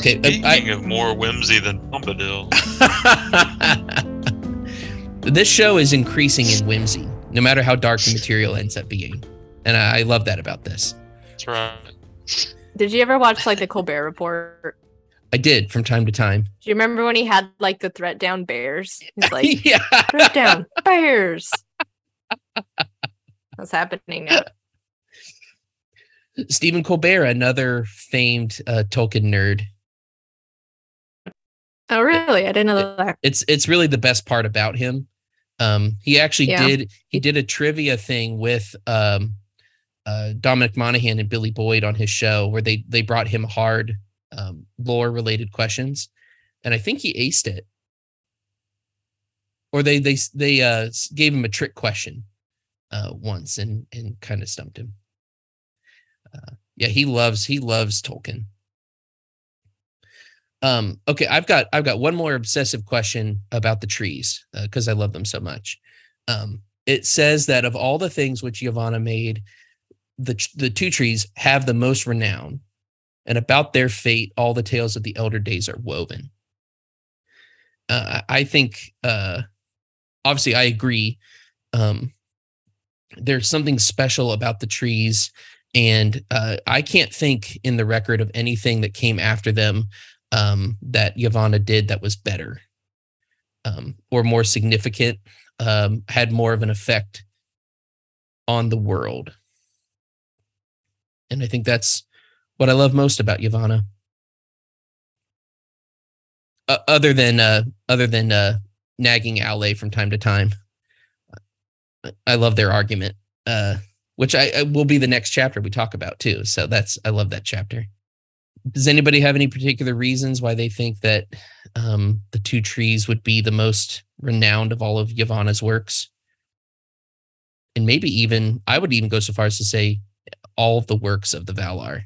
okay. uh, Speaking I, of more whimsy than Bombadil, this show is increasing in whimsy, no matter how dark the material ends up being, and I, I love that about this. that's right. Did you ever watch like the Colbert Report? I did from time to time. Do you remember when he had like the threat down bears? He's like, yeah. threat down bears. What's happening now? Stephen Colbert, another famed uh, Tolkien nerd. Oh, really? I didn't know that. It's it's really the best part about him. Um, he actually Yeah. did he did a trivia thing with um, uh, Dominic Monaghan and Billy Boyd on his show where they they brought him hard um, lore related questions, and I think he aced it. Or they they they uh, gave him a trick question uh, once and and kind of stumped him. Uh, yeah, he loves he loves Tolkien. Um, okay, I've got I've got one more obsessive question about the trees because I love them so much. Um, it says that of all the things which Yavanna made, the the two trees have the most renown, and about their fate, all the tales of the elder days are woven. Uh, I I think, uh, obviously, I agree. Um, there's something special about the trees, and uh, I can't think in the record of anything that came after them um, that Yavanna did that was better um, or more significant, um, had more of an effect on the world. And I think that's what I love most about Yavanna. Uh, other than uh, other than uh, nagging Aule from time to time, I- I love their argument, uh, which I, I will be the next chapter we talk about too. So that's I love that chapter does anybody have any particular reasons why they think that um, the two trees would be the most renowned of all of Yavanna's works? And maybe even, I would even go so far as to say all of the works of the Valar.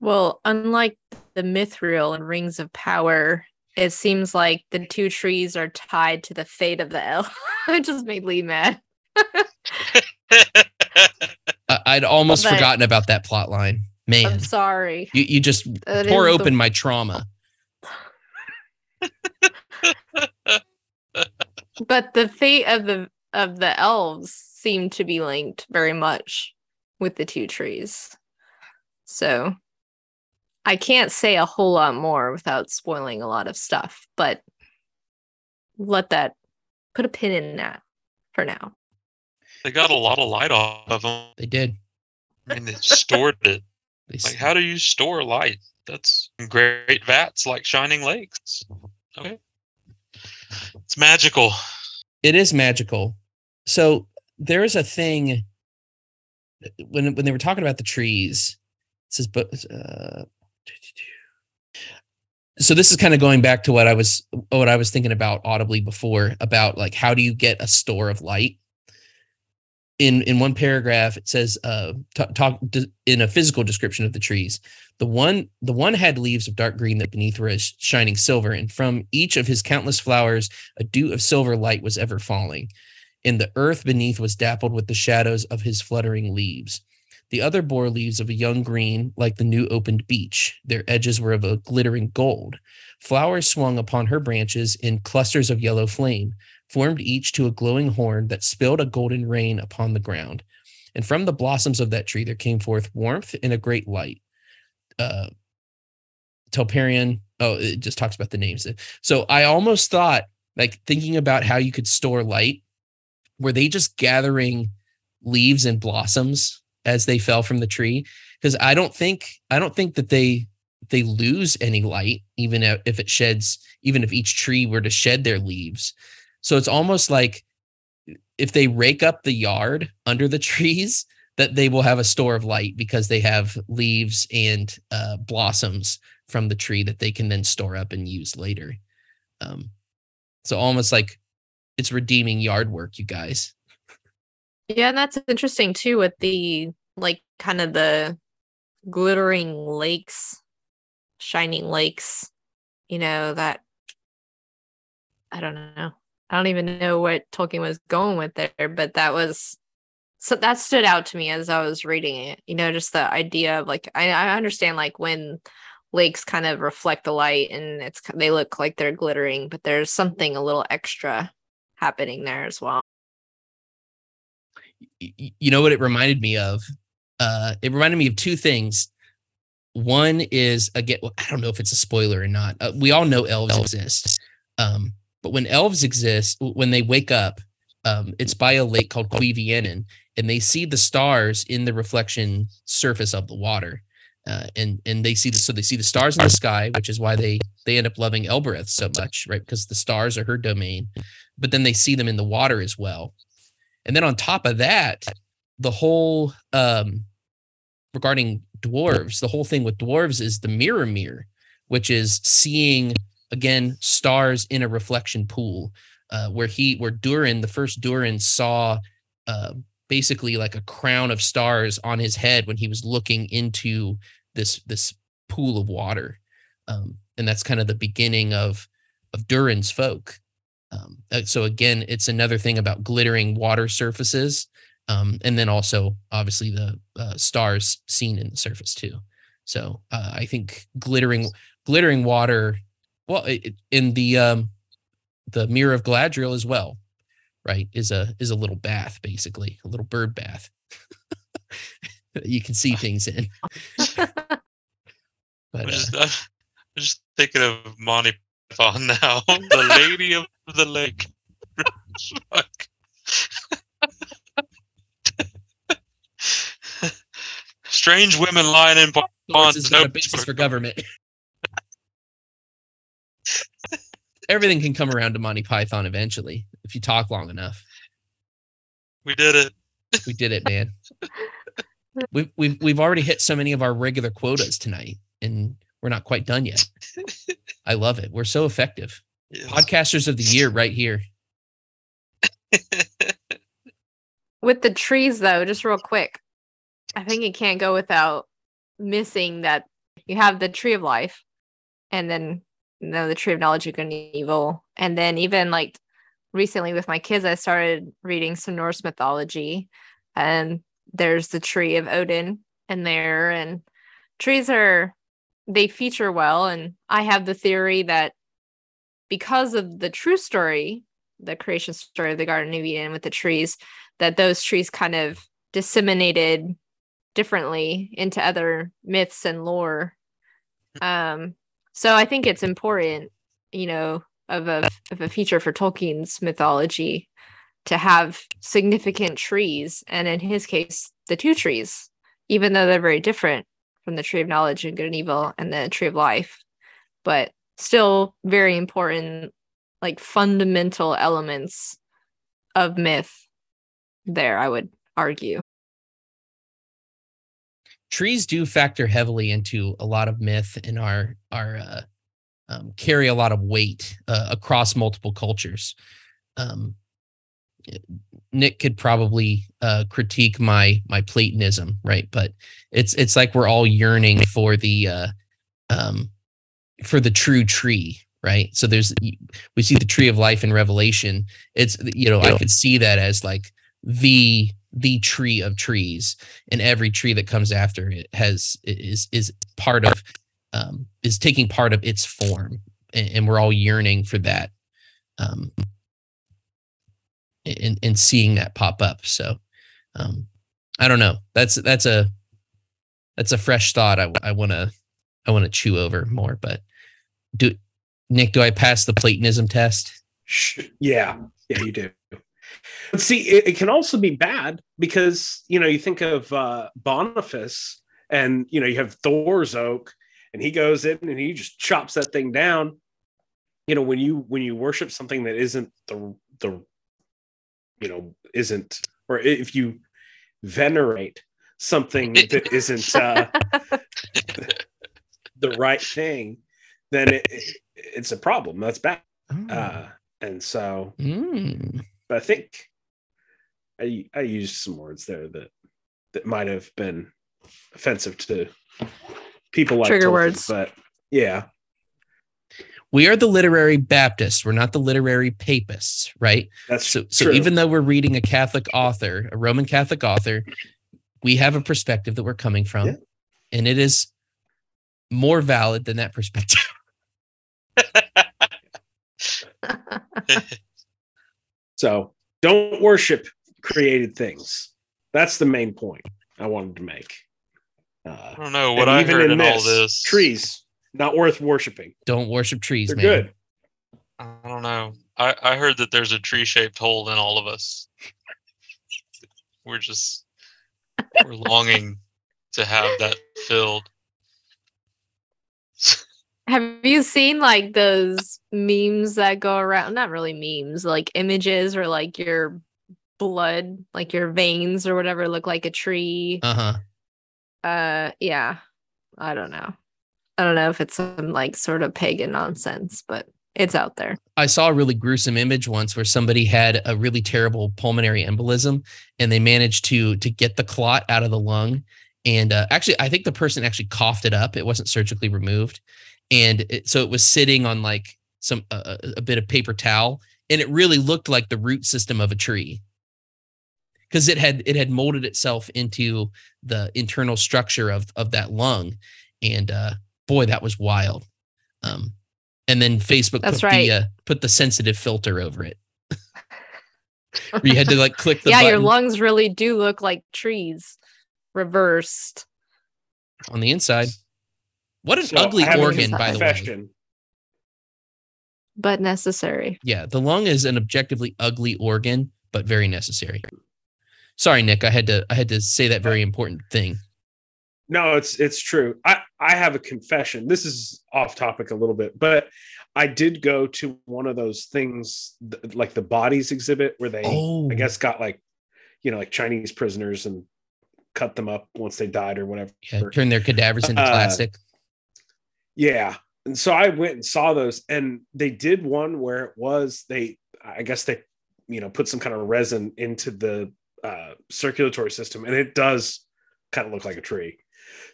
Well, unlike the Mithril and Rings of Power, it seems like the two trees are tied to the fate of the elf. it just made Lee mad. I- I'd almost But- forgotten about that plot line. Man, I'm sorry. you, you just That tore is the- open my trauma. But the fate of the of the elves seem to be linked very much with the two trees. So I can't say a whole lot more without spoiling a lot of stuff, but let that put a pin in that for now. They got a lot of light off of them. They did. I mean, they stored it. They, Like, how do you store light? That's in great vats like shining lakes. Okay. It's magical. it is magical. So there is a thing when when they were talking about the trees. It says, but uh, so this is kind of going back to what I was what I was thinking about audibly before about like how do you get a store of light? In in one paragraph, it says uh talk, talk in a physical description of the trees. The one the one had leaves of dark green that beneath were shining silver, and from each of his countless flowers a dew of silver light was ever falling, and the earth beneath was dappled with the shadows of his fluttering leaves. The other bore leaves of a young green, like the new opened beech. Their edges were of a glittering gold. Flowers swung upon her branches in clusters of yellow flame, formed each to a glowing horn that spilled a golden rain upon the ground. And from the blossoms of that tree there came forth warmth and a great light. Uh, Telperion. Oh, it just talks about the names. So I almost thought, like thinking about how you could store light, were they just gathering leaves and blossoms as they fell from the tree? Because I don't think I don't think that they they lose any light, even if if it sheds, even if each tree were to shed their leaves. So it's almost like if they rake up the yard under the trees, that they will have a store of light because they have leaves and uh, blossoms from the tree that they can then store up and use later. Um, so almost like it's redeeming yard work, you guys. Yeah, and that's interesting too with the like kind of the glittering lakes, shining lakes, you know, that I don't know. I don't even know what Tolkien was going with there, but that was so that stood out to me as I was reading it. You know, just the idea of like I, I understand like when lakes kind of reflect the light and it's they look like they're glittering, but there's something a little extra happening there as well. You know what it reminded me of? Uh, it reminded me of two things. One is again, I don't know if it's a spoiler or not. Uh, we all know elves exist, um, but when elves exist, when they wake up, um, it's by a lake called Cuiviénen, and they see the stars in the reflection surface of the water. Uh, and and they see the so they see the stars in the sky, which is why they they end up loving Elbereth so much, right? Because the stars are her domain, but then they see them in the water as well. And then on top of that, the whole um, regarding dwarves, the whole thing with dwarves is the Mirrormere, which is seeing again stars in a reflection pool, uh, where he where Durin, the first Durin, saw uh, basically like a crown of stars on his head when he was looking into this this pool of water. Um, and that's kind of the beginning of of durin's folk. Um, uh, so again it's another thing about glittering water surfaces um, and then also obviously the uh, stars seen in the surface too. So uh, i think glittering glittering water well it, in the um the mirror of galadriel as well right is a is a little bath basically a little bird bath you can see things in. But I'm, just, uh, I'm just thinking of monty python now the lady of the lake. Strange women lying in ponds is not a basis for government everything can come around to monty python eventually if you talk long enough. We did it. We did it, man. we've we've we've already hit so many of our regular quotas tonight, and we're not quite done yet. I love it. We're so effective. Yes. Podcasters of the year, right here. With the trees, though, just real quick, I think it can't go without missing that you have the tree of life, and then you know the tree of knowledge of good and evil, and then even like recently with my kids, I started reading some Norse mythology, and there's the tree of Odin in there, and trees are they feature well. And I have the theory that because of the true story, the creation story of the Garden of Eden with the trees, that those trees kind of disseminated differently into other myths and lore. Um, so I think it's important, you know, of a of a feature for Tolkien's mythology to have significant trees, and in his case, the two trees, even though they're very different from the tree of knowledge and good and evil and the tree of life, but still very important, like fundamental elements of myth. There, I would argue. Trees do factor heavily into a lot of myth and are our uh, um, carry a lot of weight uh, across multiple cultures. Um, Nick could probably uh, critique my my Platonism, right? But it's it's like we're all yearning for the uh, um, for the true tree, right? So there's we see the tree of life in Revelation. It's you know I could see that as like the the tree of trees, and every tree that comes after it has is is part of um, is taking part of its form, and, and we're all yearning for that, um, and and seeing that pop up. So, um, I don't know. That's that's a that's a fresh thought. I I want to I want to chew over more. But do Nick, do I pass the Platonism test? Yeah, yeah, you do. But see, it, it, can also be bad because you know you think of uh, Boniface, and you know you have Thor's oak, and he goes in and he just chops that thing down you know when you when you worship something that isn't the the you know isn't or if you venerate something that isn't uh, the right thing then it, it's a problem that's bad mm. uh, and so mm. But i think i i used some words there that that might have been offensive to people like trigger Tolkien, words, but yeah. we are the literary Baptists. We're not the literary papists, right? That's So, so true. even though we're reading a Catholic author, a Roman Catholic author, we have a perspective that we're coming from, Yeah. and it is more valid than that perspective. So don't worship created things. That's the main point I wanted to make. Uh, I don't know what I even heard in in all this, this. trees not worth worshiping. Don't worship trees, They're man. good. I don't know. I, I heard that there's a tree shaped hole in all of us. We're just we're longing to have that filled. Have you seen like those memes that go around? Not really memes, like images or like your blood, like your veins or whatever look like a tree. Uh huh. Uh yeah. I don't know. I don't know if it's some like sort of pagan nonsense, but it's out there. I saw a really gruesome image once where somebody had a really terrible pulmonary embolism, and they managed to to get the clot out of the lung. And uh, actually, I think the person actually coughed it up. It wasn't surgically removed, and it, so it was sitting on like some uh, a bit of paper towel, and it really looked like the root system of a tree because it had it had molded itself into the internal structure of of that lung, and uh, boy, that was wild. Um, and then Facebook That's put right. the uh, put the sensitive filter over it. Where you had to like click the yeah, your lungs really do look like trees reversed. on the inside. What an So ugly I have a organ, by the way. confession. But necessary. Yeah, the lung is an objectively ugly organ, but very necessary. Sorry, Nick. I had to I had to say that very important thing. No, it's it's true. I I have a confession. This is off topic a little bit, but I did go to one of those things th- like the bodies exhibit where they Oh, I guess got like you know like Chinese prisoners and cut them up once they died or whatever. yeah, turn their cadavers into Uh, plastic. Yeah. And so I went and saw those and they did one where it was they I guess they you know put some kind of resin into the uh circulatory system and it does kind of look like a tree.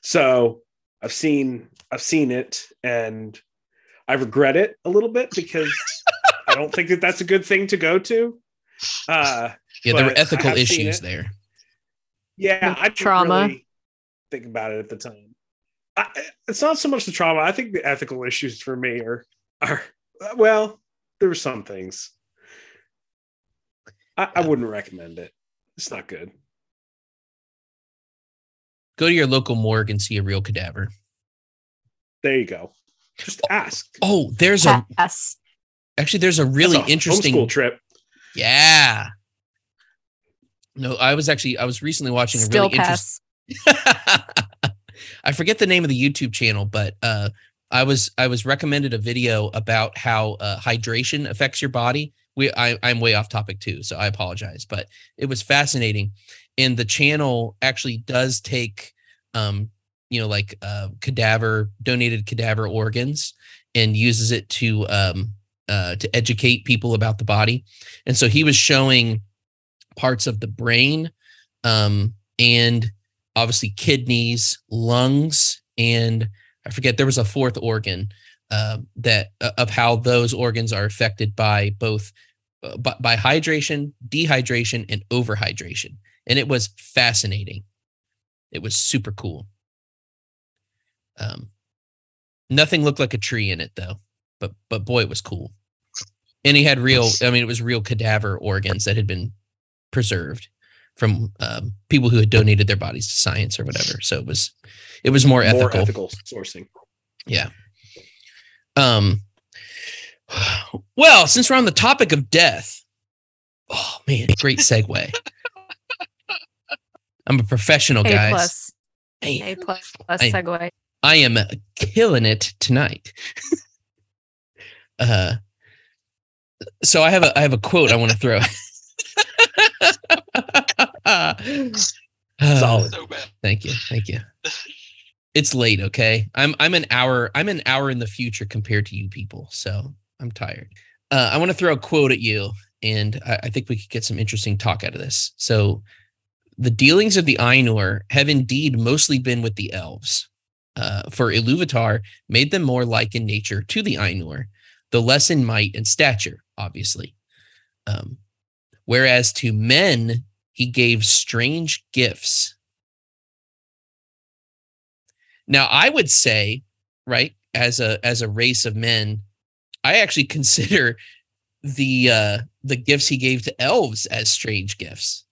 So I've seen I've seen it and I regret it a little bit because I don't think that that's a good thing to go to. Uh Yeah, there were ethical issues there. yeah, I trauma. really think about it at the time. I, it's not so much the trauma. I think the ethical issues for me are are well, there were some things. I, I wouldn't recommend it. It's not good. Go to your local morgue and see a real cadaver. There you go. Just oh, ask. Oh, there's a Pass. actually there's a really That's a interesting homeschool trip. Yeah. No, I was actually I was recently watching a really interesting pass. I forget the name of the YouTube channel, but uh, I was I was recommended a video about how uh, hydration affects your body. We I, I'm way off topic too, so I apologize, but it was fascinating. And the channel actually does take, um, you know, like uh, cadaver donated cadaver organs and uses it to um, uh, to educate people about the body. And so he was showing parts of the brain um, and obviously kidneys, lungs, and I forget there was a fourth organ uh, that uh, of how those organs are affected by both uh, by, by hydration, dehydration, and overhydration. And it was fascinating. It was super cool. Um, nothing looked like a tree in it though, but but boy, it was cool. And he had real, I mean, it was real cadaver organs that had been preserved from um, people who had donated their bodies to science or whatever. So it was it was more ethical. More ethical sourcing. Yeah. Um well, since we're on the topic of death, oh man, great segue. I'm a professional, guy. A guys. plus. Man, A plus plus I- segue. I am killing it tonight. uh so I have a I have a quote I want to throw. Solid. So bad. Thank you. Thank you. It's late, okay? I'm I'm an hour I'm an hour in the future compared to you people, so I'm tired. Uh, I want to throw a quote at you, and I, I think we could get some interesting talk out of this. So, the dealings of the Ainur have indeed mostly been with the elves. Uh, for Iluvatar made them more like in nature to the Ainur, the less in might and stature, obviously. Um, whereas to men, he gave strange gifts. Now, I would say, right, as a as a race of men, I actually consider the uh the gifts he gave to elves as strange gifts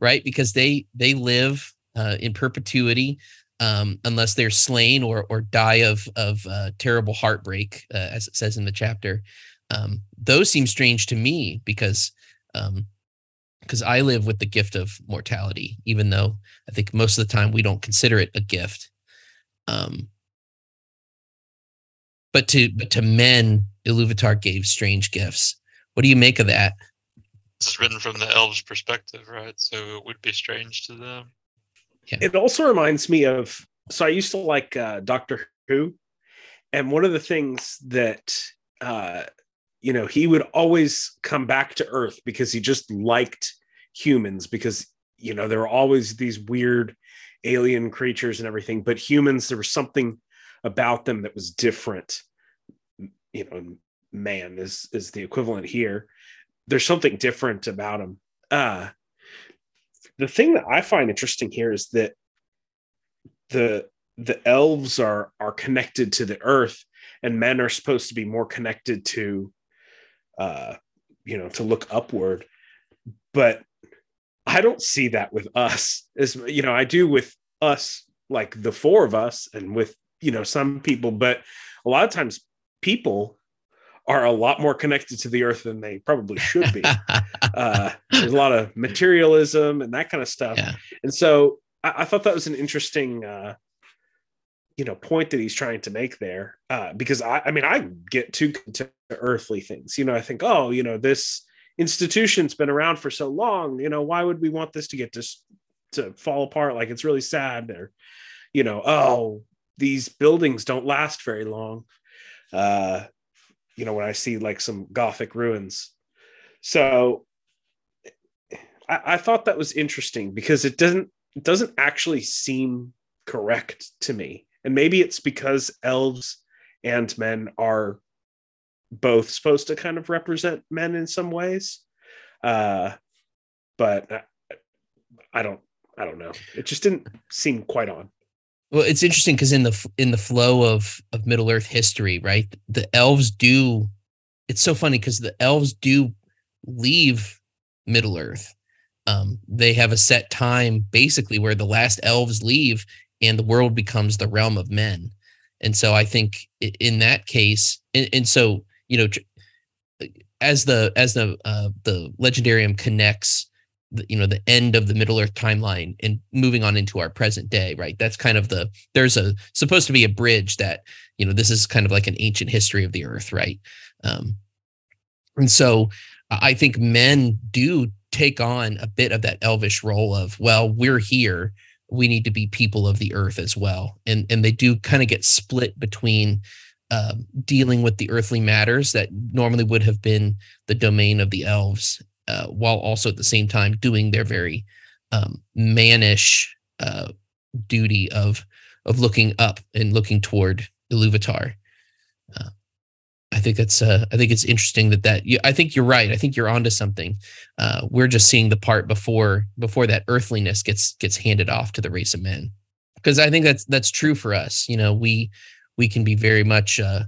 right because they they live uh, in perpetuity um, unless they're slain or or die of of uh, terrible heartbreak, uh, as it says in the chapter. Um, those seem strange to me because because I live with the gift of mortality, even though I think most of the time we don't consider it a gift. Um, but to but to men, Iluvatar gave strange gifts. What do you make of that? It's written from the elves' perspective, right? So it would be strange to them. Yeah. It also reminds me of so I used to like uh, Doctor Who, and one of the things that uh, you know he would always come back to Earth because he just liked humans because you know there were always these weird alien creatures and everything, but humans there was something about them that was different. You know, man is is the equivalent here. There's something different about them. Uh, the thing that I find interesting here is that the the elves are are connected to the earth and men are supposed to be more connected to uh you know to look upward but i don't see that with us as you know i do with us like the four of us and with you know some people but a lot of times people are a lot more connected to the earth than they probably should be. uh, there's a lot of materialism and that kind of stuff. Yeah. And so I, I, thought that was an interesting, uh, you know, point that he's trying to make there. Uh, because I, I mean, I get too to earthly things. You know, I think, oh, you know, this institution's been around for so long. You know, why would we want this to get to to fall apart? Like it's really sad. Or, you know, oh, these buildings don't last very long. Uh, you know when i see like some gothic ruins so I, I, thought that was interesting because it doesn't it doesn't actually seem correct to me and maybe it's because elves and men are both supposed to kind of represent men in some ways uh but I, don't i don't know it just didn't seem quite on well, it's interesting because in the in the flow of of Middle Earth history, right? The elves do. It's so funny because the elves do leave Middle Earth. Um, they have a set time, basically, where the last elves leave, and the world becomes the realm of men. And so, I think in that case, and, and so you know, as the as the uh, the legendarium connects the, you know the end of the middle earth timeline and moving on into our present day right? That's kind of the there's a supposed to be a bridge that you know this is kind of like an ancient history of the earth right? Um and so i think men do take on a bit of that elvish role of well we're here we need to be people of the earth as well. And and they do kind of get split between um, dealing with the earthly matters that normally would have been the domain of the elves uh, while also at the same time doing their very um, mannish uh, duty of of looking up and looking toward Iluvatar. Uh, I think that's uh, I think it's interesting that that I think you're right. I think you're onto something. Uh, we're just seeing the part before before that earthliness gets gets handed off to the race of men, because I think that's that's true for us. You know, we we can be very much uh,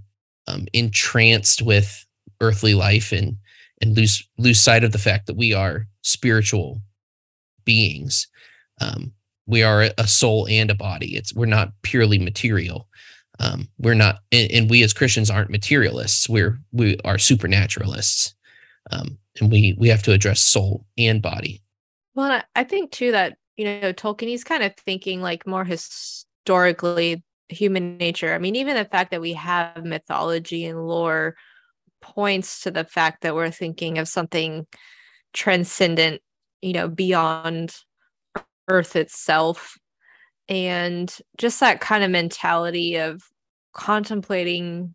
um, entranced with earthly life and and lose lose sight of the fact that we are spiritual beings. Um, we are a soul and a body. It's we're not purely material. Um, we're not, and, and, we as Christians aren't materialists. We're we are supernaturalists, um, and we we have to address soul and body. Well, I think too that you know Tolkien he's kind of thinking like more historically human nature. I mean, even the fact that we have mythology and lore points to the fact that we're thinking of something transcendent, you know, beyond Earth itself. And just that kind of mentality of contemplating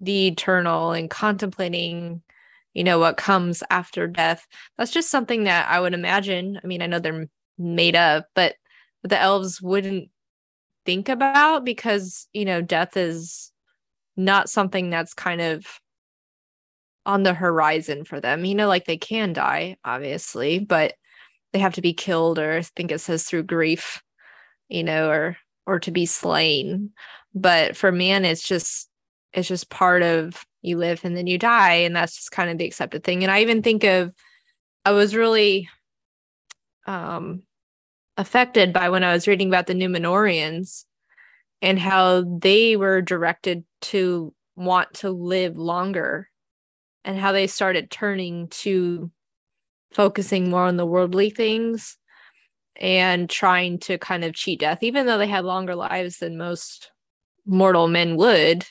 the eternal and contemplating, you know, what comes after death. That's just something that I would imagine. I mean, I know they're made up, but the elves wouldn't think about because, you know, death is not something that's kind of on the horizon for them. You know, like they can die, obviously, but they have to be killed, or I think it says through grief, you know, or or to be slain. But for man, it's just it's just part of you live and then you die, and that's just kind of the accepted thing. And I even think of I was really um affected by when I was reading about the Numenoreans and how they were directed to want to live longer and how they started turning to focusing more on the worldly things and trying to kind of cheat death even though they had longer lives than most mortal men would.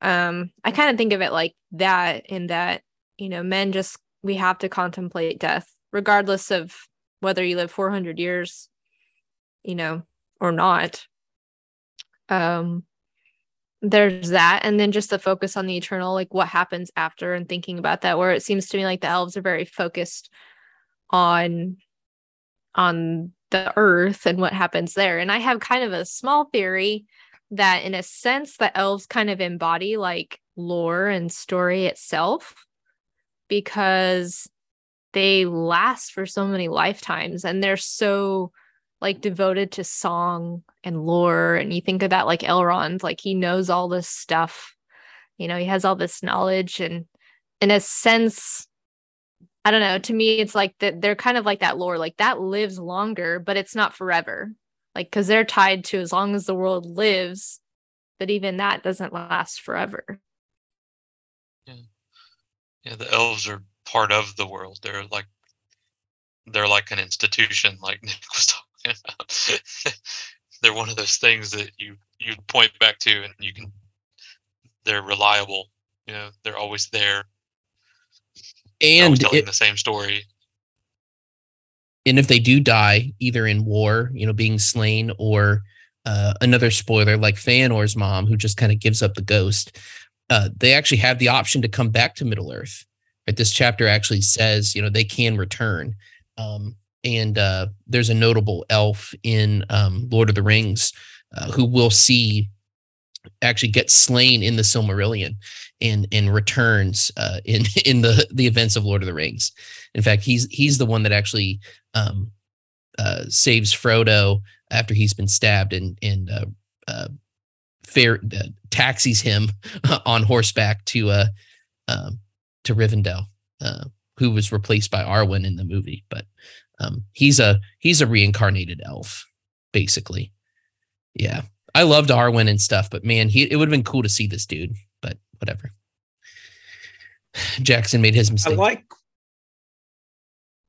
Um i kind of think of it like that in that you know men just we have to contemplate death regardless of whether you live 400 years you know or not um there's that. And then just the focus on the eternal like what happens after and thinking about that where it seems to me like the elves are very focused on on the earth and what happens there. And i have kind of a small theory that in a sense the elves kind of embody like lore and story itself because they last for so many lifetimes and they're so like devoted to song and lore and you think of that like Elrond like he knows all this stuff you know he has all this knowledge and in a sense I don't know to me it's like that they're kind of like that lore like that lives longer but it's not forever like cuz they're tied to as long as the world lives but even that doesn't last forever. Yeah. Yeah the elves are part of the world. They're like they're like an institution like Nick was talking about. they're one of those things that you you point back to and you can they're reliable you know they're always there. And always telling it- the same story. And if they do die either in war you know being slain or uh, another spoiler like Feanor's mom who just kind of gives up the ghost uh, they actually have the option to come back to middle earth this chapter actually says you know they can return. Um, and uh, there's a notable elf in um, lord of the rings uh, who will see actually gets slain in the silmarillion and and returns uh, in in the the events of lord of the rings. In fact he's he's the one that actually um, uh, saves Frodo after he's been stabbed and and uh, uh, fair taxis him on horseback to um, to Rivendell, uh, who was replaced by Arwen in the movie. But um, he's a he's a reincarnated elf, basically. Yeah, I loved Arwen and stuff, but man, he it would have been cool to see this dude. But whatever. Jackson made his mistake. I like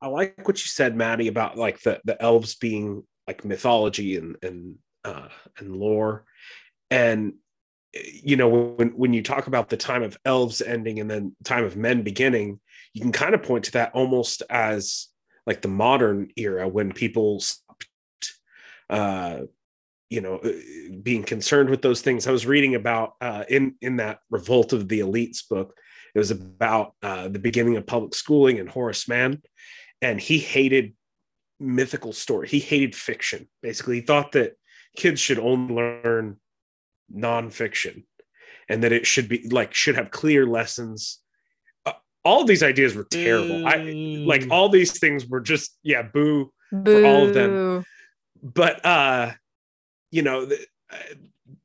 I like what you said, Maddie, about like the the elves being like mythology and and uh and lore. And you know, when when you talk about the time of elves ending and then time of men beginning, you can kind of point to that almost as like the modern era when people stopped uh you know uh, being concerned with those things. I was reading about uh in in that revolt of the elites book it was about uh the beginning of public schooling and horace mann and he hated mythical story. He hated fiction. Basically he thought that kids should only learn nonfiction and that it should be like should have clear lessons. Uh, all these ideas were terrible. I like all these things were just yeah boo For all of them. But uh you know th- uh,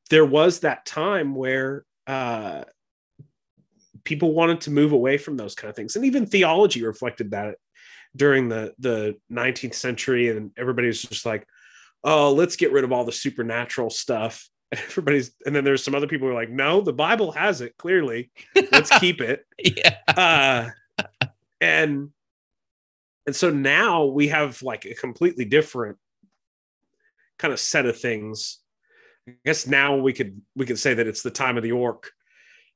there was that time where uh people wanted to move away from those kind of things. And even theology reflected that during the the 19th century and everybody was just like oh let's get rid of all the supernatural stuff and everybody's and then there's some other people who are like no the bible has it clearly let's keep it yeah. uh and and so now we have like a completely different kind of set of things i guess now we could we could say that it's the time of the orc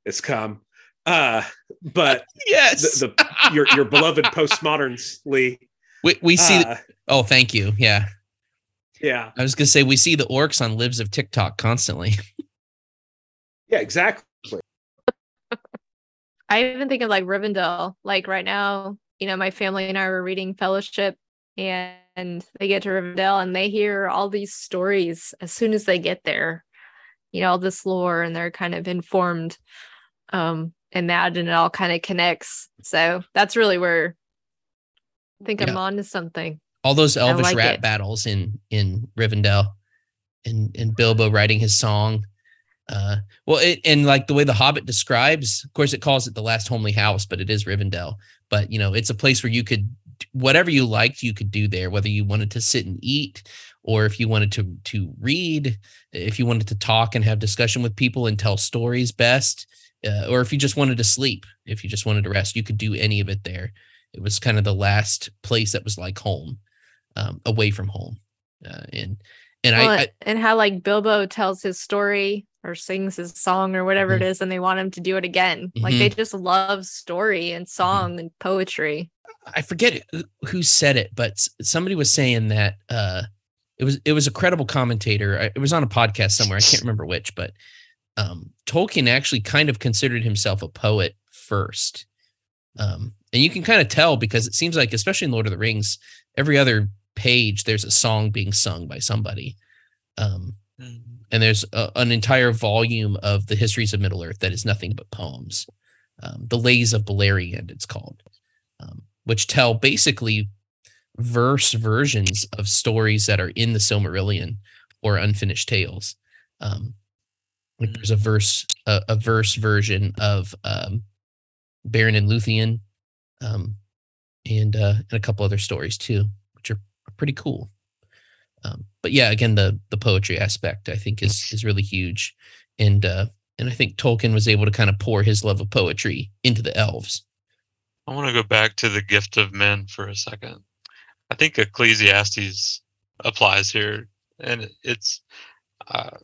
it's come uh but Yes. the, the your your beloved postmoderns lee we we see. uh, oh, thank you. Yeah. Yeah I was gonna say we see the orcs on Libs of TikTok constantly. yeah exactly I even think of like Rivendell. Like right now, you know, my family and I were reading Fellowship and they get to Rivendell and they hear all these stories as soon as they get there. you know all this lore and they're kind of informed um in that and it all kind of connects so that's really where i think i'm on to something all those elvish like rap it. battles in in Rivendell, and and Bilbo writing his song. Uh, well, it, and like the way the Hobbit describes, of course, it calls it the last homely house, but it is Rivendell. But you know, it's a place where you could whatever you liked, you could do there. Whether you wanted to sit and eat, or if you wanted to to read, if you wanted to talk and have discussion with people and tell stories best, uh, or if you just wanted to sleep, if you just wanted to rest, you could do any of it there. It was kind of the last place that was like home um, away from home. Uh, and and Well, I, I and how like bilbo tells his story or sings his song or whatever it is and they want him to do it again like they just love story and song and poetry I forget who- who said it, but somebody was saying that uh, it was it was a credible commentator. It was on a podcast somewhere. I can't remember which, but um, Tolkien actually kind of considered himself a poet first, um, and you can kind of tell because it seems like, especially in Lord of the Rings, every other page there's a song being sung by somebody. Um, Mm. and there's a, an entire volume of the histories of Middle Earth that is nothing but poems. Um, the Lays of Beleriand, it's called, um, which tell basically verse versions of stories that are in the Silmarillion or unfinished tales. Um, like there's a verse, a, a verse version of um, Beren and Luthien, um, and uh, and a couple other stories too, pretty cool. Um, but yeah, again, the the poetry aspect I think is is really huge, and uh, and I think Tolkien was able to kind of pour his love of poetry into the elves. I want to go back to the gift of men for a second. I think Ecclesiastes applies here, and it's uh,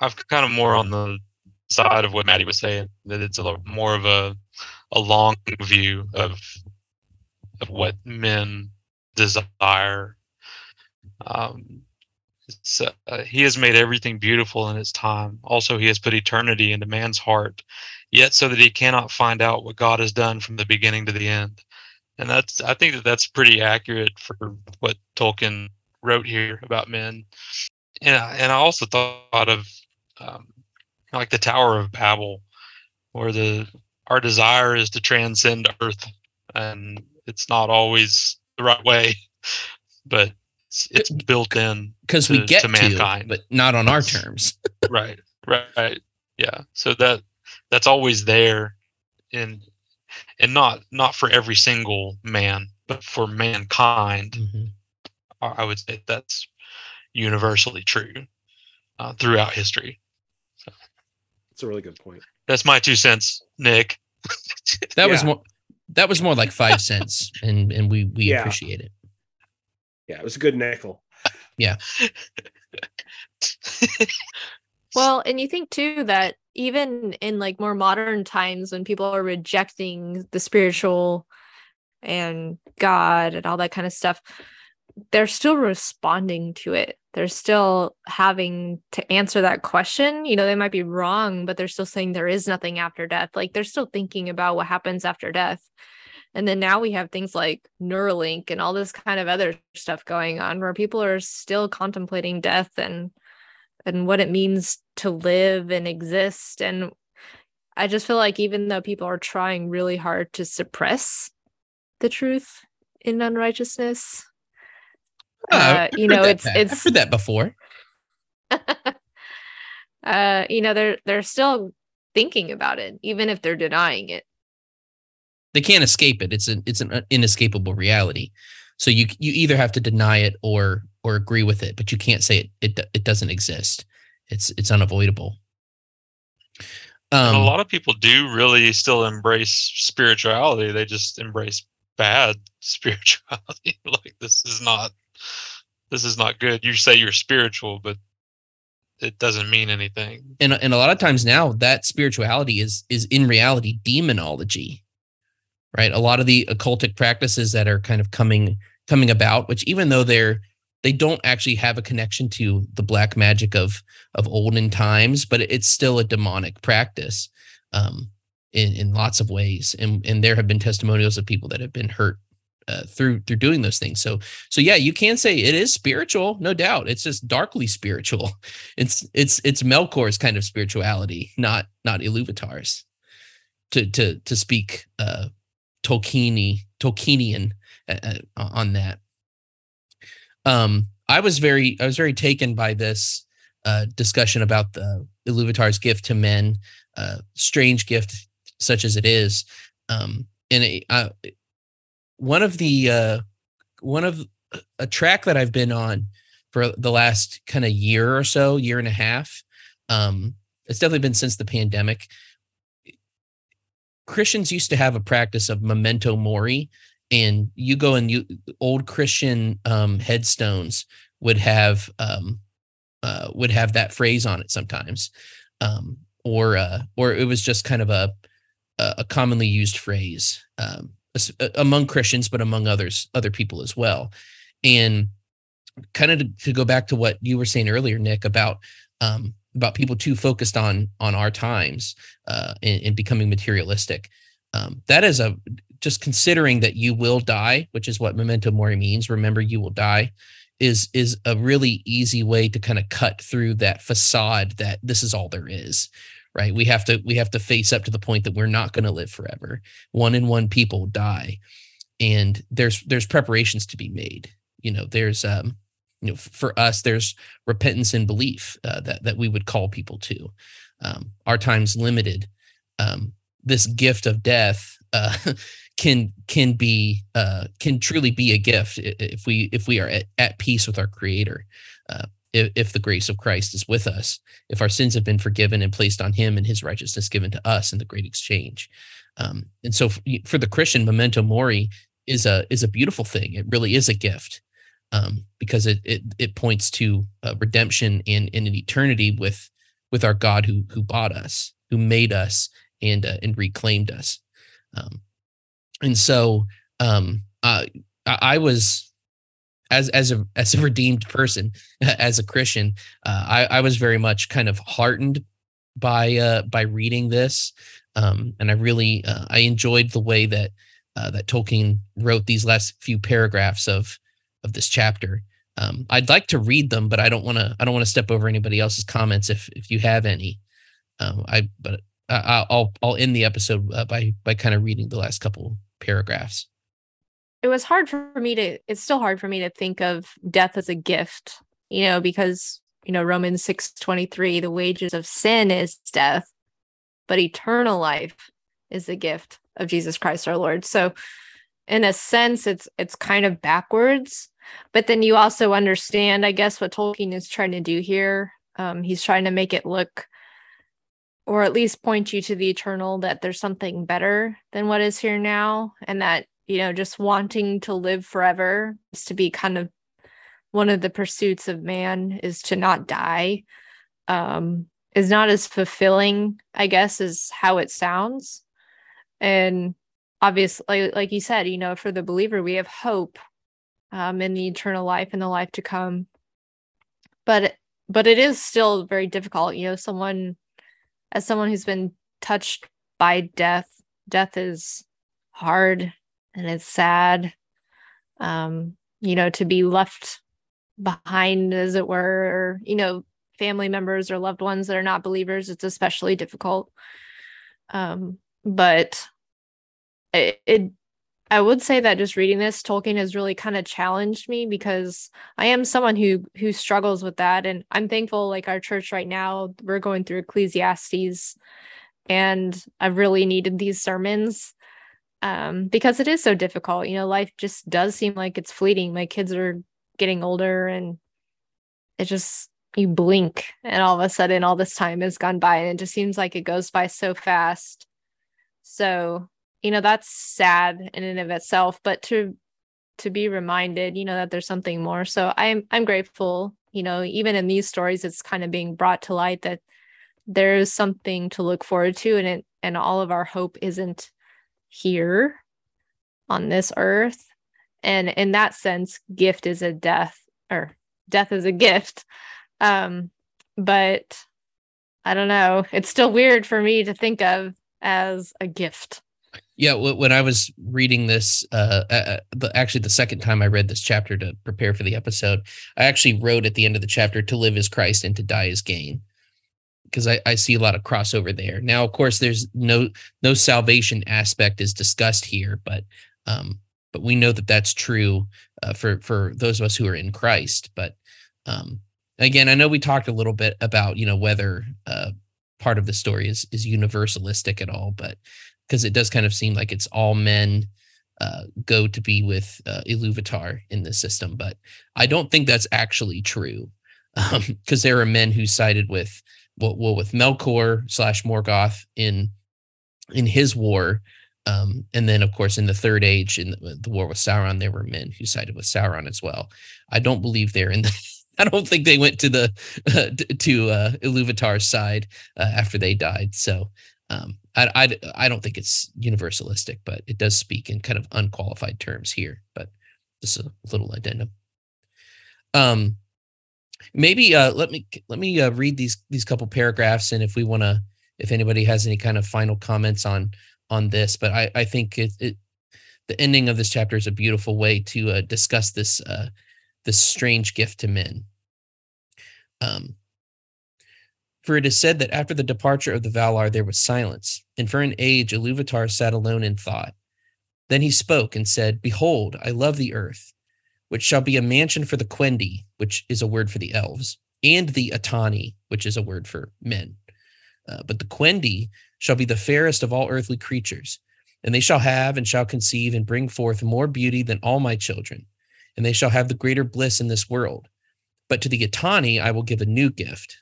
I'm kind of more on the side of what Maddie was saying that it's a more of a a long view of of what men desire. Um, uh, he has made everything beautiful in its time. Also, he has put eternity into man's heart, yet so that he cannot find out what God has done from the beginning to the end. And that's I think that that's pretty accurate for what Tolkien wrote here about men. And I- and I also thought of um, like the Tower of Babel, where the our desire is to transcend Earth, and it's not always the right way, but it's, it's built in because we get to to, mankind. but not on our terms. right right right yeah so that that's always there and and not not for every single man but for mankind Mhm. i I would say that's universally true uh, throughout history That's a really good point. that's my two cents nick That was Yeah. More. That was more like five cents, and and we we Yeah. appreciate it. Yeah, it was a good nickel. Yeah. well, and you think too that even in like more modern times when people are rejecting the spiritual and God and all that kind of stuff, they're still responding to it. They're still having to answer that question. You know, they might be wrong, but they're still saying there is nothing after death. Like they're still thinking about what happens after death. And then now we have things like Neuralink and all this kind of other stuff going on where people are still contemplating death and and what it means to live and exist and i just feel like even though people are trying really hard to suppress the truth in unrighteousness uh, you heard know that it's. I've it's heard that before. uh you know they're they're still thinking about it even if they're denying it They can't escape it. It's an it's an inescapable reality. So you you either have to deny it or or agree with it, but you can't say it it it doesn't exist. It's it's unavoidable. Um, a lot of people do really still embrace spirituality they just embrace bad spirituality like this is not this is not good. You say you're spiritual but it doesn't mean anything. And and a lot of times now that spirituality is is in reality demonology right? A lot of the occultic practices that are kind of coming coming about which even though they're they don't actually have a connection to the black magic of of olden times but it's still a demonic practice um in in lots of ways. And and there have been testimonials of people that have been hurt uh, through through doing those things. So so yeah, you can say it is spiritual, no doubt. It's just darkly spiritual. It's it's it's Melkor's kind of spirituality, not not Iluvatar's. To to to speak uh Tolkieni Tolkienian uh, uh, on that. Um, I was very I was very taken by this uh, discussion about the Iluvatar's gift to men, uh, strange gift such as it is. Um, and it, uh, one of the uh, one of a track that I've been on for the last kind of year or so, year and a half. Um, it's definitely been since the pandemic. Christians used to have a practice of memento mori, and you go and you old Christian um, headstones would have um, uh, would have that phrase on it sometimes, um, or uh, or it was just kind of a a commonly used phrase um, among Christians, but among others other people as well. And kind of to, to go back to what you were saying earlier, Nick, about um, about people too focused on on our times uh, and, and becoming materialistic. Um, that is a just considering that you will die, which is what memento mori means. Remember, you will die. Is is a really easy way to kind of cut through that facade that this is all there is, right? We have to we have to face up to the point that we're not going to live forever. One in one people die, and there's there's preparations to be made. You know, there's um, you know, for us, there's repentance and belief uh, that that we would call people to. Um, our time's limited. Um, this gift of death uh, can can be uh, can truly be a gift if we if we are at, at peace with our Creator. Uh, if, if, the grace of Christ is with us, if our sins have been forgiven and placed on Him and His righteousness given to us in the great exchange, um, and so for, for the Christian, memento mori is a is a beautiful thing. It really is a gift um, because it, it it points to uh, redemption and in an eternity with with our God who who bought us, who made us, and uh, and reclaimed us. Um, and so um, uh, I was as as a as a redeemed person, as a Christian, uh, I, I was very much kind of heartened by uh, by reading this, um, and I really uh, I enjoyed the way that uh, that Tolkien wrote these last few paragraphs of of this chapter. Um, I'd like to read them, but I don't want to. I don't want to step over anybody else's comments if if you have any. Um, I but I'll I'll end the episode uh, by by kind of reading the last couple paragraphs. It was hard for me to. It's still hard for me to think of death as a gift, you know, because you know Romans six twenty three, the wages of sin is death, but eternal life is the gift of Jesus Christ our Lord. So, in a sense, it's it's kind of backwards. But then you also understand, I guess, what Tolkien is trying to do here. Um, he's trying to make it look or at least point you to the eternal that there's something better than what is here now and that you know just wanting to live forever is to be kind of one of the pursuits of man is to not die um is not as fulfilling i guess as how it sounds. And obviously like you said you know for the believer we have hope um in the eternal life and the life to come. But but it is still very difficult you know someone as someone who's been touched by death, death is hard and it's sad. Um, you know, to be left behind, as it were, or, you know, family members or loved ones that are not believers, it's especially difficult. Um, but it, it I would say that just reading this, Tolkien has really kind of challenged me because I am someone who who struggles with that, and I'm thankful. Like our church right now, we're going through Ecclesiastes, and I've really needed these sermons um, because it is so difficult. You know, life just does seem like it's fleeting. My kids are getting older, and it just you blink, and all of a sudden, all this time has gone by, and it just seems like it goes by so fast. So you know that's sad in and of itself but to to be reminded you know that there's something more so i'm i'm grateful you know even in these stories it's kind of being brought to light that there is something to look forward to and it and all of our hope isn't here on this earth. And in that sense gift is a death or death is a gift. Um but i don't know. It's still weird for me to think of as a gift. Yeah, when I was reading this, uh, uh, actually the second time I read this chapter to prepare for the episode, I actually wrote at the end of the chapter to live as Christ and to die as gain, because I, I see a lot of crossover there. Now, of course, there's no no salvation aspect is discussed here, but um, but we know that that's true uh, for for those of us who are in Christ. But um, again, I know we talked a little bit about you know whether uh, part of the story is is universalistic at all, but because it does kind of seem like it's all men uh, go to be with uh, Iluvatar in the system, but I don't think that's actually true because um, there are men who sided with well, with Melkor slash Morgoth in in his war, um, and then of course in the Third Age in the, the, war with Sauron, there were men who sided with Sauron as well. I don't believe they're in the. I don't think they went to the uh, to uh, Iluvatar's side uh, after they died. So um, I, I, I don't think it's universalistic, but it does speak in kind of unqualified terms here. But just a little addendum. Um, maybe uh, let me let me uh, read these these couple paragraphs, and if we want to, if anybody has any kind of final comments on on this, but I I think it, it the ending of this chapter is a beautiful way to uh, discuss this uh, this strange gift to men. Um, for it is said that after the departure of the Valar there was silence, and for an age Iluvatar sat alone in thought. Then he spoke and said, Behold, I love the earth, which shall be a mansion for the Quendi, which is a word for the elves, and the Atani, which is a word for men. Uh, but the Quendi shall be the fairest of all earthly creatures, and they shall have and shall conceive and bring forth more beauty than all my children, and they shall have the greater bliss in this world. But to the Atani I will give a new gift,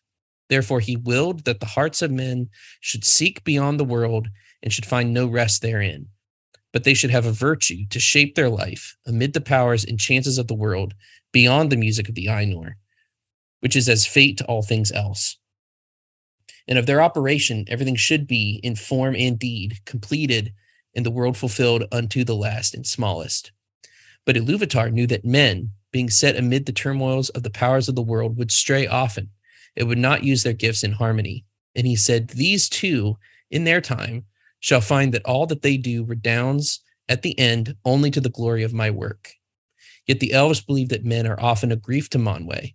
Therefore, he willed that the hearts of men should seek beyond the world and should find no rest therein. But they should have a virtue to shape their life amid the powers and chances of the world beyond the music of the Ainur, which is as fate to all things else. And of their operation, everything should be in form and deed completed and the world fulfilled unto the last and smallest. But Iluvatar knew that men, being set amid the turmoils of the powers of the world, would stray often it would not use their gifts in harmony. And he said, These two, in their time, shall find that all that they do redounds at the end only to the glory of my work. Yet the elves believe that men are often a grief to Manwe,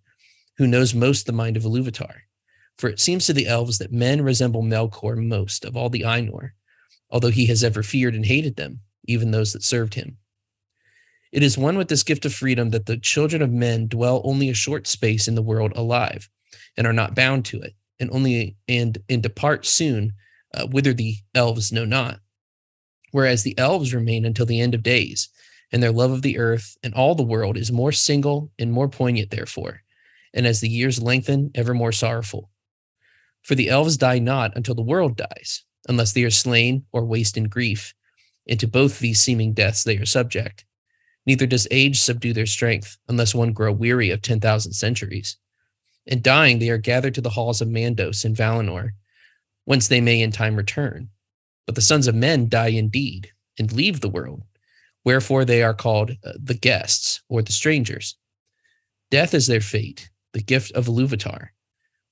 who knows most the mind of Iluvatar. For it seems to the elves that men resemble Melkor most of all the Ainur, although he has ever feared and hated them, even those that served him. It is one with this gift of freedom that the children of men dwell only a short space in the world alive, and are not bound to it, and only and and depart soon, uh, whither the elves know not. Whereas the elves remain until the end of days, and their love of the earth and all the world is more single and more poignant, therefore, and as the years lengthen, ever more sorrowful. For the elves die not until the world dies, unless they are slain or waste in grief. And to both these seeming deaths they are subject. Neither does age subdue their strength, unless one grow weary of 10,000 centuries and dying they are gathered to the halls of Mandos and Valinor, whence they may in time return. But the sons of men die indeed and leave the world, wherefore they are called uh, the guests or the strangers. Death is their fate, the gift of Iluvatar,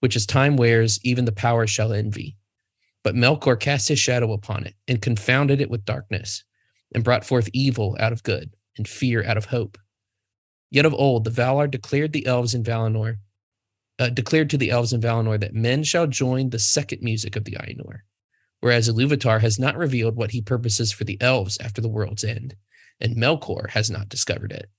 which as time wears, even the powers shall envy. But Melkor cast his shadow upon it and confounded it with darkness, and brought forth evil out of good and fear out of hope. Yet of old the Valar declared the elves in Valinor uh, declared to the elves in Valinor that men shall join the second music of the Ainur, whereas Iluvatar has not revealed what he purposes for the elves after the world's end, and Melkor has not discovered it.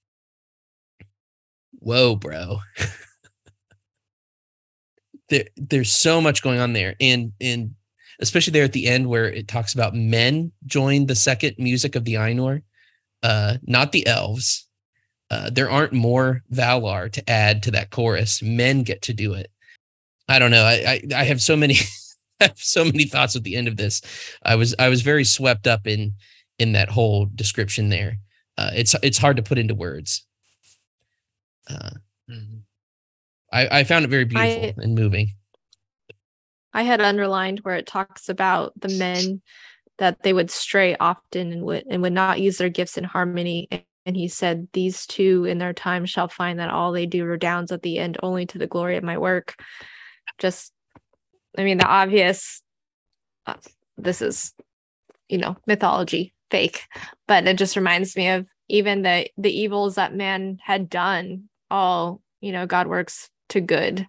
Whoa, bro. there, there's so much going on there, and and especially there at the end where it talks about men join the second music of the Ainur, uh, not the elves uh, there aren't more Valar to add to that chorus. Men get to do it. I don't know. I I, I have so many I have so many thoughts at the end of this. I was I was very swept up in in that whole description there. Uh, it's it's hard to put into words. Uh, mm-hmm. I I found it very beautiful I, and moving. I had underlined where it talks about the men that they would stray often and would and would not use their gifts in harmony and he said, These two in their time shall find that all they do redounds at the end only to the glory of my work. Just, I mean, the obvious, uh, this is, you know, mythology. fake, but it just reminds me of even the the evils that man had done. All you know, God works to good,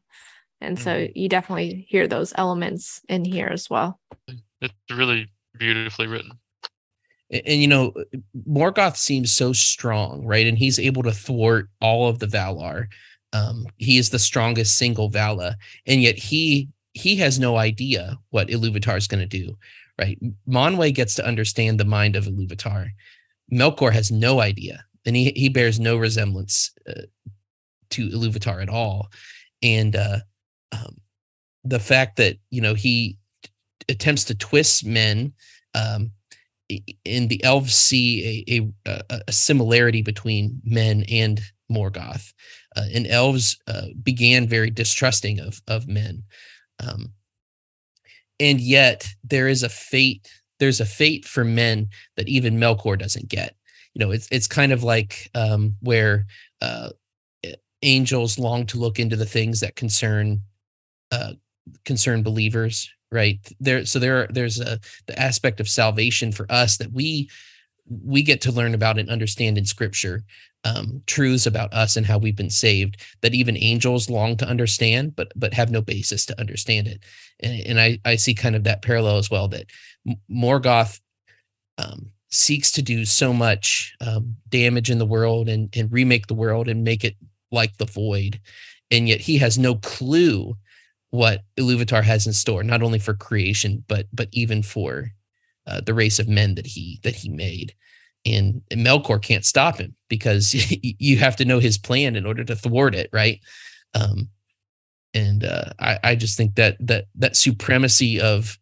and so Mhm. you definitely hear those elements in here as well. It's really beautifully written. And, and, you know morgoth seems so strong right? And he's able to thwart all of the valar. Um he is the strongest single vala and yet he he has no idea what iluvatar is going to do right? Manwe gets to understand the mind of iluvatar. Melkor has no idea and he he bears no resemblance uh, to iluvatar at all. And uh um the fact that you know he attempts to twist men um in the elves see a, a a- similarity between men and Morgoth, uh, and elves uh, began very distrusting of of men, um, and yet there is a fate. There's a fate for men that even Melkor doesn't get. You know, it's it's kind of like um, where uh, angels long to look into the things that concern uh, concern believers, right? There, so there, there's a the aspect of salvation for us that we we get to learn about and understand in scripture um, truths about us and how we've been saved that even angels long to understand but but have no basis to understand it and, and i i see kind of that parallel as well that morgoth um, seeks to do so much um, damage in the world and and remake the world and make it like the void and yet he has no clue what Iluvatar has in store, not only for creation, but but even for uh, the race of men that he that he made. And, and Melkor can't stop him because you have to know his plan in order to thwart it, right? Um, and uh, I, I just think that that that supremacy of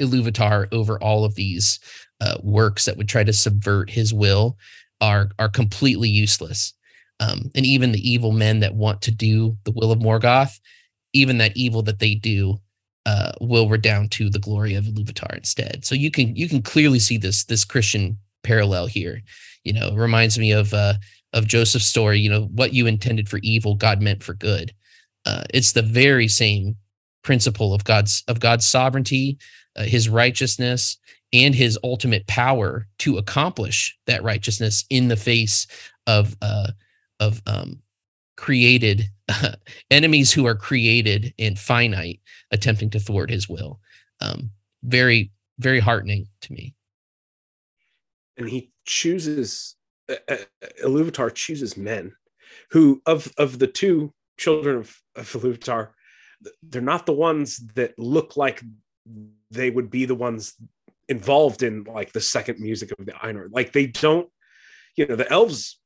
Iluvatar over all of these uh, works that would try to subvert his will are are completely useless. Um, and even the evil men that want to do the will of Morgoth, even that evil that they do uh, will redound to the glory of Iluvatar instead. So you can you can clearly see this this Christian parallel here. You know, it reminds me of uh, of Joseph's story. You know, what you intended for evil, God meant for good. Uh, it's the very same principle of God's of God's sovereignty, uh, His righteousness, and His ultimate power to accomplish that righteousness in the face of uh, of um, created enemies who are created and finite attempting to thwart his will. Um very very heartening to me. And he chooses uh, uh, Iluvatar chooses men who of of the two children of, of Iluvatar they're not the ones that look like they would be the ones involved in like the second music of the Ainur like they don't you know the elves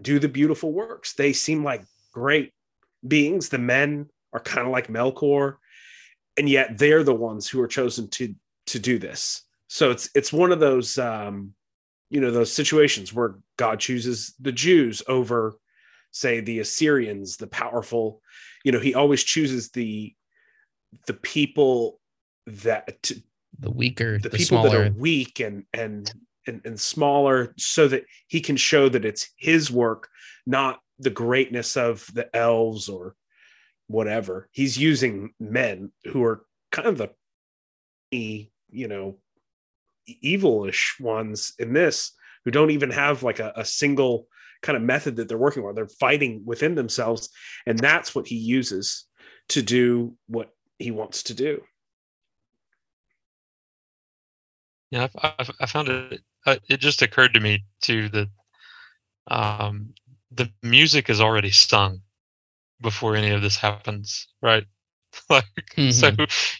do the beautiful works. They seem like great beings. The men are kind of like Melkor and yet they're the ones who are chosen to to do this. So it's it's one of those um you know those situations where god chooses the jews over say the assyrians the powerful. You know he always chooses the the people that the weaker the, the, people that are weak and and and, and smaller so that he can show that it's his work not the greatness of the elves or whatever he's using men who are kind of the you know evilish ones in this who don't even have like a, a single kind of method that they're working on they're fighting within themselves and that's what he uses to do what he wants to do Yeah, I, I, found it. uh, It just occurred to me too that um, the music is already sung before any of this happens, right? like, so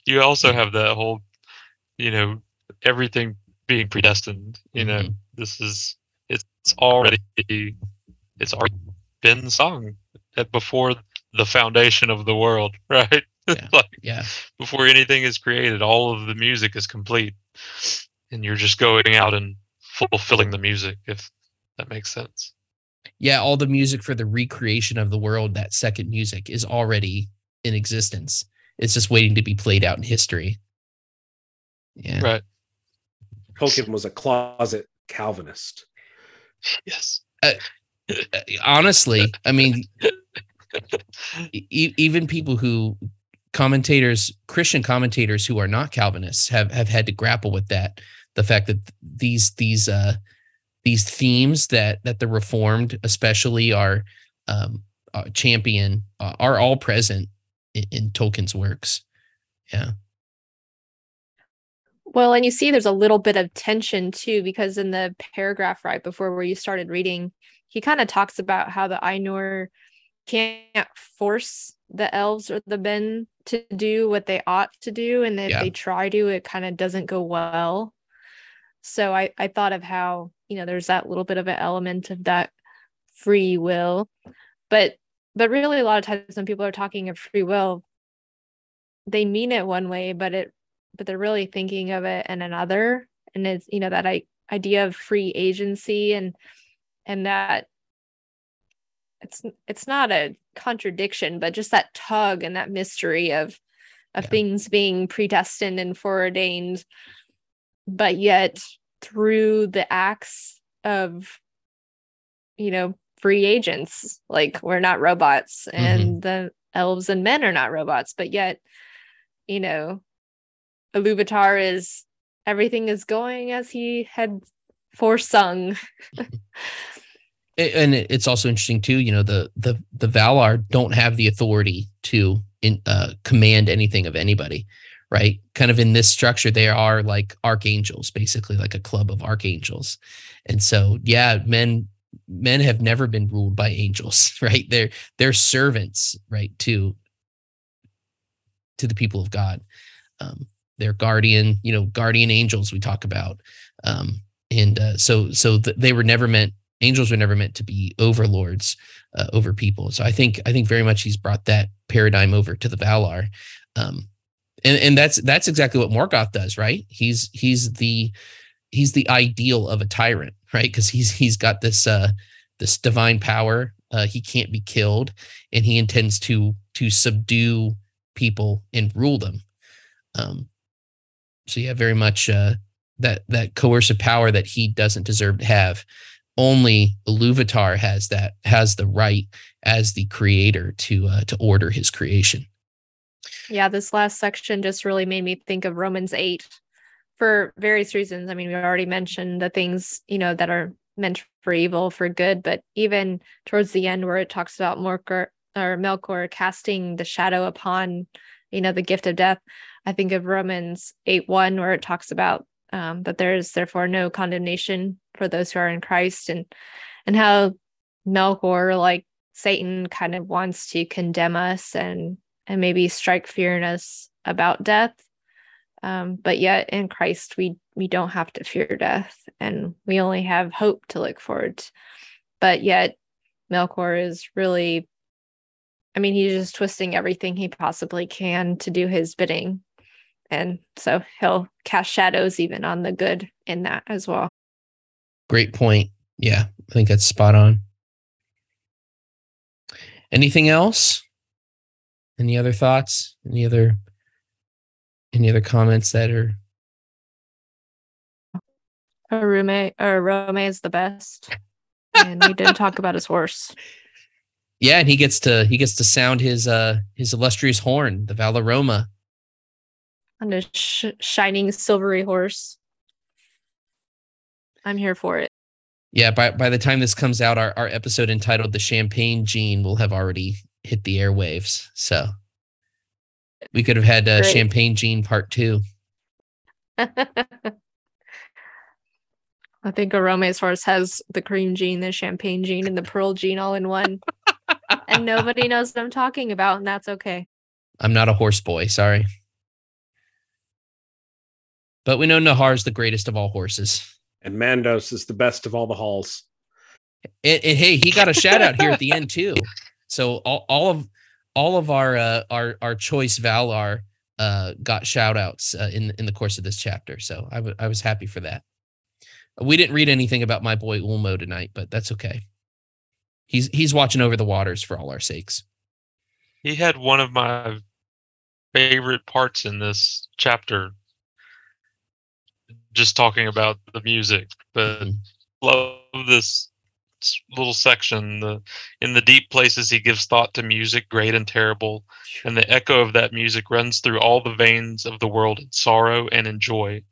you also have that whole, you know, everything being predestined. You know, Mhm. this is it's already it's already been sung before the foundation of the world, right? Yeah. like yeah before anything is created, all of the music is complete, and you're just going out and fulfilling the music. If that makes sense. Yeah all the music for the recreation of the world that second music is already in existence it's just waiting to be played out in history yeah Right. tolkien was a closet calvinist Yes. Uh, honestly i mean e- even people who commentators christian commentators who are not calvinists have have had to grapple with that the fact that these these uh these themes that that the reformed especially are um uh, champion uh, are all present in, in tolkien's works yeah Well, and you see there's a little bit of tension too, because in the paragraph right before where you started reading, he kind of talks about how the Ainur can't force the elves or the men to do what they ought to do. And if Yeah. they try to, it kind of doesn't go well. So I, I thought of how, you know, there's that little bit of an element of that free will. But but really a lot of times when people are talking of free will, they mean it one way, but it but they're really thinking of it in another and it's you know that I, idea of free agency and and that it's it's not a contradiction but just that tug and that mystery of of Yeah. things being predestined and foreordained but yet through the acts of you know free agents like we're not robots and the elves and men are not robots but yet you know Iluvatar is everything is going as he had foresung. And it's also interesting too you know the the the valar don't have the authority to in uh command anything of anybody right? Kind of in this structure they are like archangels basically like a club of archangels. And so yeah men men have never been ruled by angels right? They're they're servants right to to the people of god. Um they're guardian you know guardian angels we talk about. Um and uh, so so th- they were never meant angels were never meant to be overlords uh, over people. So i think i think very much he's brought that paradigm over to the valar. Um and and that's that's exactly what morgoth does right? He's he's the he's the ideal of a tyrant right? Because he's he's got this uh this divine power uh he can't be killed and he intends to to subdue people and rule them. Um so yeah very much uh that that coercive power that he doesn't deserve to have. Only Iluvatar has that has the right as the creator to uh, to order his creation. Yeah, this last section just really made me think of Romans 8 for various reasons. I mean, we already mentioned the things, you know, that are meant for evil for good, but even towards the end where it talks about Morkor or Melkor casting the shadow upon, you know, the gift of death, I think of Romans 8 1, where it talks about um, that there is therefore no condemnation for those who are in Christ and and how Melkor, like Satan, kind of wants to condemn us and and maybe strike fear in us about death. Um, but yet in Christ we we don't have to fear death and we only have hope to look forward to. But yet Melkor is really I mean, he's just twisting everything he possibly can to do his bidding. And so he'll cast shadows even on the good in that as well. Great point. Yeah, I think that's spot on. Anything else? Any other thoughts? Any other any other comments that are a roommate Oromë is the best. And we didn't talk about his horse. yeah, and he gets to he gets to sound his uh his illustrious horn, the Valaroma. on a sh- shining silvery horse. I'm here for it. Yeah, by by the time this comes out, our, our episode entitled The Champagne Gene will have already hit the airwaves. So we could have had uh, Great. Champagne Gene Part Two. I think Oromë's horse has the cream gene, the champagne gene, and the pearl gene all in one. and nobody knows what I'm talking about, and that's okay. I'm not a horse boy, sorry. But we know Nahar's the greatest of all horses. And Mandos is the best of all the halls. And, and hey, he got a shout out here at the end too. So all, all of all of our uh, our our choice Valar uh, got shout outs uh, in in the course of this chapter. So I was happy for that. We didn't read anything about my boy Ulmo tonight, but that's okay. He's he's watching over the waters for all our sakes. He had one of my favorite parts in this chapter. Just talking about the music, but Mhm. love this little section. The in the deep places he gives thought to music, great and terrible, and the echo of that music runs through all the veins of the world in sorrow and in joy.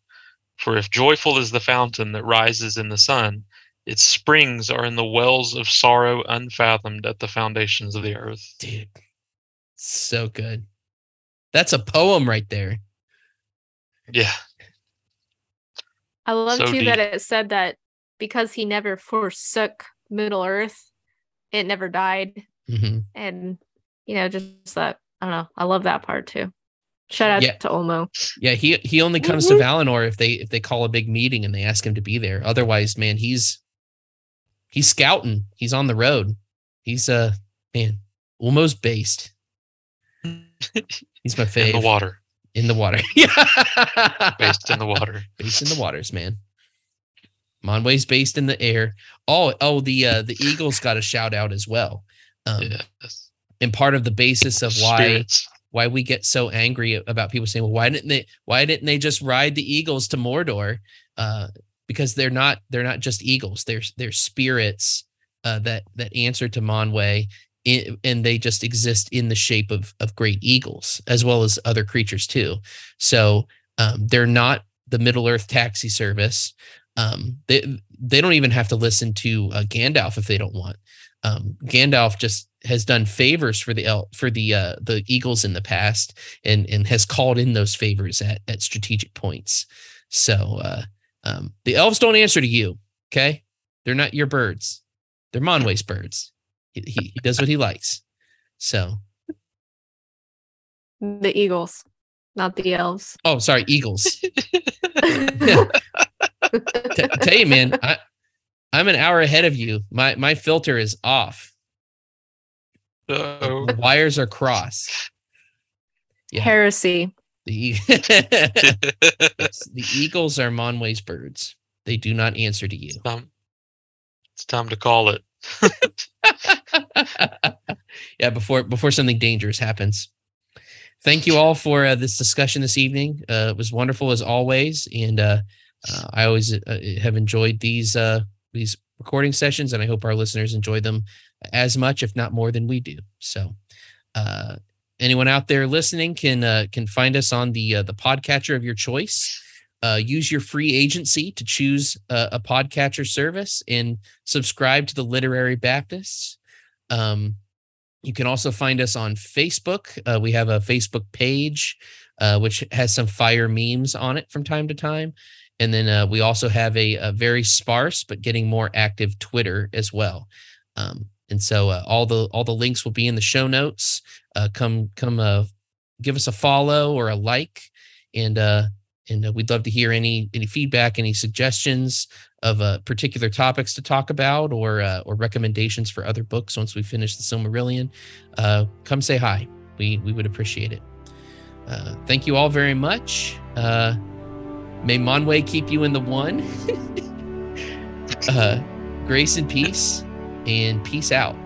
For if joyful is the fountain that rises in the sun, its springs are in the wells of sorrow unfathomed at the foundations of the earth. Dude, so good. That's a poem right there. Yeah. I love So too that it said that because he never forsook Middle Earth, it never died. hmm And you know, just that I don't know. I love that part too. Shout out Yeah. to Ulmo. Yeah, he he only comes to Valinor if they if they call a big meeting and they ask him to be there. Otherwise, man, he's he's scouting. He's on the road. He's uh man, Ulmo's based. He's my favorite. In the water. In the water. yeah. Based in the water. based in the waters, man. Manwe's based in the air. Oh, oh, the uh the Eagles got a shout out as well. Um Yes. and part of the basis of why Spirits. why we get so angry about people saying, "Well, why didn't they? Why didn't they just ride the eagles to Mordor?" Uh, because they're not they're not just eagles. They're they're spirits uh, that that answer to Monway, i- and they just exist in the shape of of great eagles as well as other creatures too. So um, they're not the Middle Earth taxi service. Um, they they don't even have to listen to uh, Gandalf if they don't want. Um, Gandalf just has done favors for the el- for the uh, the Eagles in the past, and and has called in those favors at at strategic points. So uh, um, the elves don't answer to you. Okay, they're not your birds. They're Manwe's birds. He, he, he does what he likes. So The Eagles, not the elves. oh, sorry, Eagles. T- tell you, man, I, I'm an hour ahead of you. My my filter is off. Uh-oh. The wires are crossed. Yeah. Heresy. The, e- the eagles are Manwe's birds. They do not answer to you. time, it's time to call it. yeah, before before something dangerous happens. Thank you all for uh, this discussion this evening. Uh, it was wonderful as always, and uh, uh, I always uh, have enjoyed these uh, these recording sessions, and I hope our listeners enjoy them as much, if not more, than we do. So, uh, anyone out there listening can uh, can find us on the uh, the podcatcher of your choice. Uh, use your free agency to choose uh, a podcatcher service and subscribe to the Literary Baptists. Um, you can also find us on Facebook. Uh, we have a Facebook page, uh, which has some fire memes on it from time to time. And then uh, we also have a, a very sparse but getting more active Twitter as well. Um, and so uh, all the all the links will be in the show notes. Uh, come come uh, give us a follow or a like, and uh, and uh, we'd love to hear any any feedback, any suggestions of particular topics to talk about, or or recommendations for other books once we finish the Silmarillion. Uh, come say hi. We we would appreciate it. Uh, thank you all very much. May Manwe keep you in the one. uh, grace and peace, and peace out.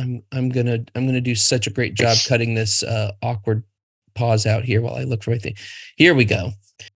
I'm I'm gonna I'm gonna do such a great job cutting this uh, awkward pause out here while I look for my thing. Here we go.